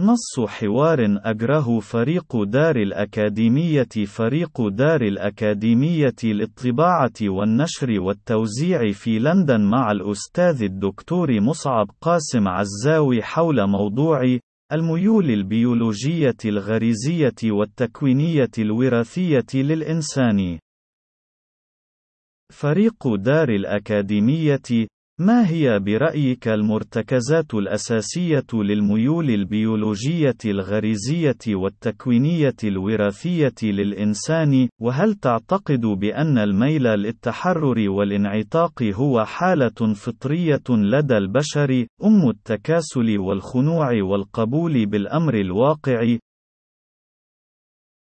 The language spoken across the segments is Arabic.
نص حوار أجره فريق دار الأكاديمية فريق دار الأكاديمية للطباعة والنشر والتوزيع في لندن مع الأستاذ الدكتور مصعب قاسم عزاوي حول موضوع الميول البيولوجية الغريزية والتكوينية الوراثية للإنسان. فريق دار الأكاديمية ما هي برأيك المرتكزات الأساسية للميول البيولوجية الغريزية والتكوينية الوراثية للإنسان، وهل تعتقد بأن الميل للتحرر والانعتاق هو حالة فطرية لدى البشر، أم التكاسل والخنوع والقبول بالأمر الواقع؟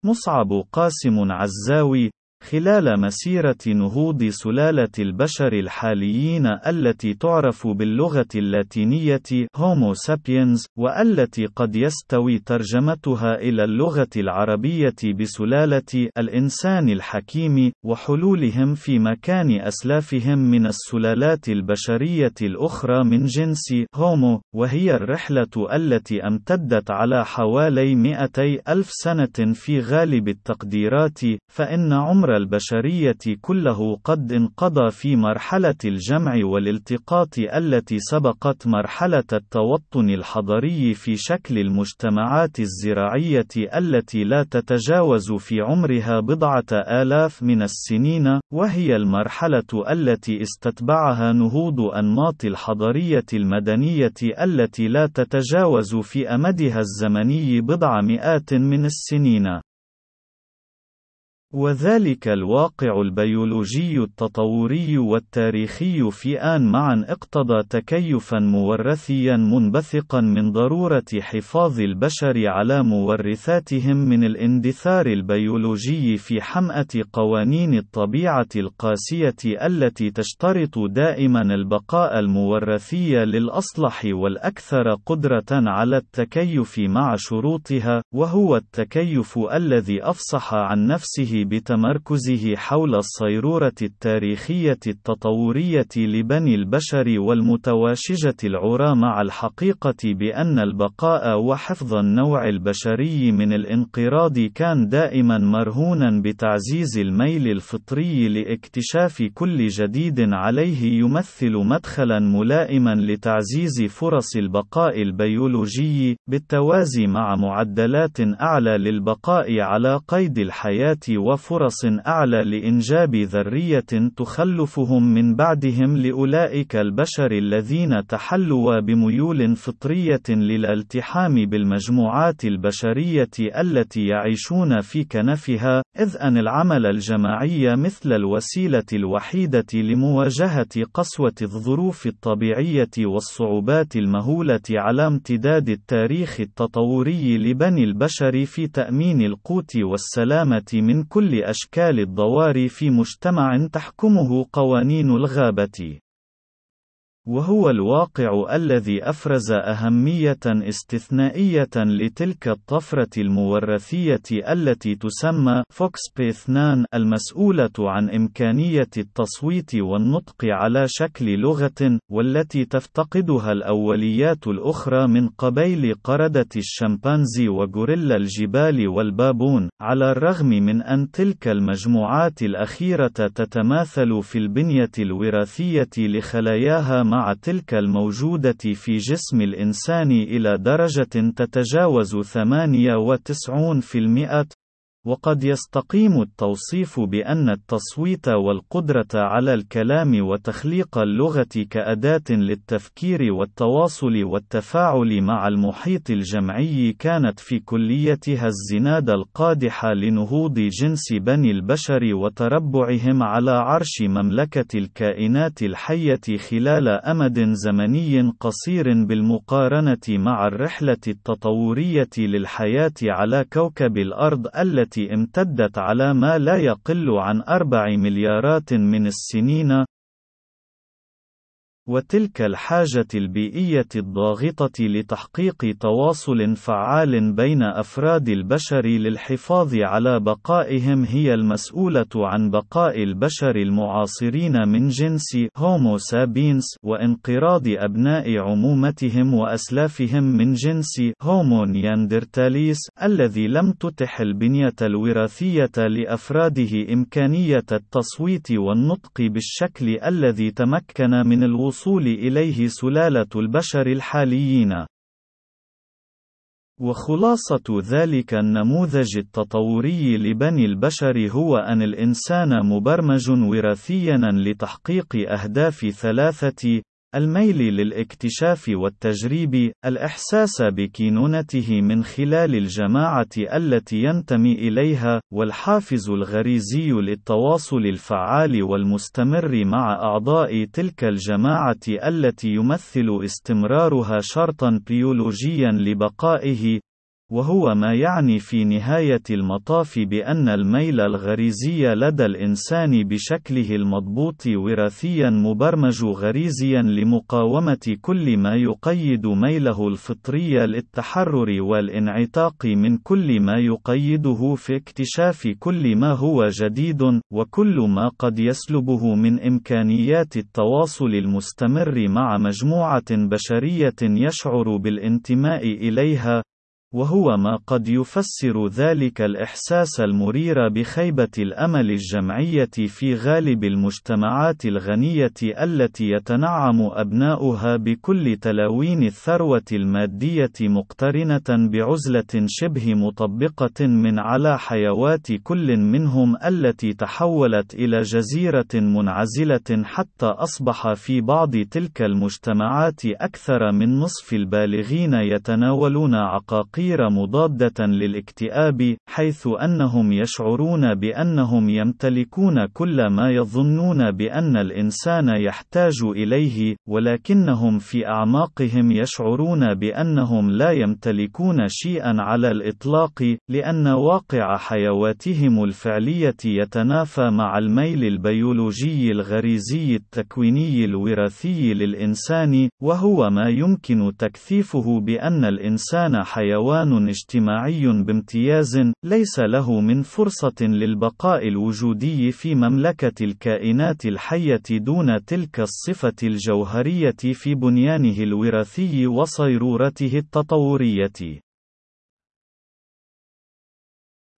مصعب قاسم عزاوي خلال مسيرة نهوض سلالة البشر الحاليين التي تعرف باللغة اللاتينية Homo sapiens والتي قد يستوي ترجمتها إلى اللغة العربية بسلالة الإنسان الحكيم وحلولهم في مكان أسلافهم من السلالات البشرية الأخرى من جنس Homo وهي الرحلة التي امتدت على حوالي 200 ألف سنة في غالب التقديرات فإن عمر الأمر البشرية كله قد انقضى في مرحلة الجمع والالتقاط التي سبقت مرحلة التوطن الحضري في شكل المجتمعات الزراعية التي لا تتجاوز في عمرها بضعة آلاف من السنين، وهي المرحلة التي استتبعها نهوض أنماط الحضرية المدنية التي لا تتجاوز في أمدها الزمني بضع مئات من السنين. وذلك الواقع البيولوجي التطوري والتاريخي في آن معا اقتضى تكيفا مورثيا منبثقا من ضرورة حفاظ البشر على مورثاتهم من الاندثار البيولوجي في حمأة قوانين الطبيعة القاسية التي تشترط دائما البقاء المورثي للأصلح والأكثر قدرة على التكيف مع شروطها، وهو التكيف الذي أفصح عن نفسه بتمركزه حول الصيرورة التاريخية التطورية لبني البشر والمتواشجة العرى مع الحقيقة بأن البقاء وحفظ النوع البشري من الانقراض كان دائما مرهونا بتعزيز الميل الفطري لاكتشاف كل جديد عليه يمثل مدخلا ملائما لتعزيز فرص البقاء البيولوجي بالتوازي مع معدلات أعلى للبقاء على قيد الحياة وفرص أعلى لإنجاب ذرية تخلفهم من بعدهم لأولئك البشر الذين تحلوا بميول فطرية للالتحام بالمجموعات البشرية التي يعيشون في كنفها، إذ أن العمل الجماعي مثل الوسيلة الوحيدة لمواجهة قسوة الظروف الطبيعية والصعوبات المهولة على امتداد التاريخ التطوري لبني البشر في تأمين القوت والسلامة من كل كل أشكال الضوار في مجتمع تحكمه قوانين الغابة. وهو الواقع الذي أفرز أهمية استثنائية لتلك الطفرة المورثية التي تسمى فوكسبيثنان المسؤولة عن إمكانية التصويت والنطق على شكل لغة، والتي تفتقدها الأوليات الأخرى من قبيل قردة الشمبانزي وغوريلا الجبال والبابون، على الرغم من أن تلك المجموعات الأخيرة تتماثل في البنية الوراثية لخلاياها مع تلك الموجودة في جسم الإنسان إلى درجة تتجاوز 98%، وقد يستقيم التوصيف بأن التصويت والقدرة على الكلام وتخليق اللغة كأداة للتفكير والتواصل والتفاعل مع المحيط الجمعي كانت في كليتها الزناد القادحة لنهوض جنس بني البشر وتربعهم على عرش مملكة الكائنات الحية خلال أمد زمني قصير بالمقارنة مع الرحلة التطورية للحياة على كوكب الأرض التي التي امتدت على ما لا يقل عن أربع مليارات من السنين وتلك الحاجة البيئية الضاغطة لتحقيق تواصل فعال بين أفراد البشر للحفاظ على بقائهم هي المسؤولة عن بقاء البشر المعاصرين من جنس هومو سابينس وانقراض أبناء عمومتهم وأسلافهم من جنس هومو نياندرتاليس الذي لم تتح البنية الوراثية لأفراده إمكانية التصويت والنطق بالشكل الذي تمكن من الوصول إليه سلالة البشر الحاليين. وخلاصة ذلك النموذج التطوري لبني البشر هو أن الإنسان مبرمج وراثيًا لتحقيق أهداف ثلاثة الميل للاكتشاف والتجريب، الإحساس بكينونته من خلال الجماعة التي ينتمي إليها، والحافز الغريزي للتواصل الفعال والمستمر مع أعضاء تلك الجماعة التي يمثل استمرارها شرطًا بيولوجيًا لبقائه، وهو ما يعني في نهاية المطاف بأن الميل الغريزي لدى الإنسان بشكله المضبوط وراثيًا مبرمج غريزيًا لمقاومة كل ما يقيد ميله الفطري للتحرر والانعتاق من كل ما يقيده في اكتشاف كل ما هو جديد، وكل ما قد يسلبه من إمكانيات التواصل المستمر مع مجموعة بشرية يشعر بالانتماء إليها، وهو ما قد يفسر ذلك الإحساس المرير بخيبة الأمل الجمعية في غالب المجتمعات الغنية التي يتنعم أبناؤها بكل تلاوين الثروة المادية مقترنة بعزلة شبه مطبقة من على حيوات كل منهم التي تحولت إلى جزيرة منعزلة حتى أصبح في بعض تلك المجتمعات أكثر من نصف البالغين يتناولون عقاقير فقيرة مضادة للاكتئاب، حيث أنهم يشعرون بأنهم يمتلكون كل ما يظنون بأن الإنسان يحتاج إليه، ولكنهم في أعماقهم يشعرون بأنهم لا يمتلكون شيئًا على الإطلاق، لأن واقع حيواتهم الفعلية يتنافى مع الميل البيولوجي الغريزي التكويني الوراثي للإنسان، وهو ما يمكن تكثيفه بأن الإنسان حيوان حيوان اجتماعي بامتياز، ليس له من فرصة للبقاء الوجودي في مملكة الكائنات الحية دون تلك الصفة الجوهرية في بنيانه الوراثي وصيرورته التطورية.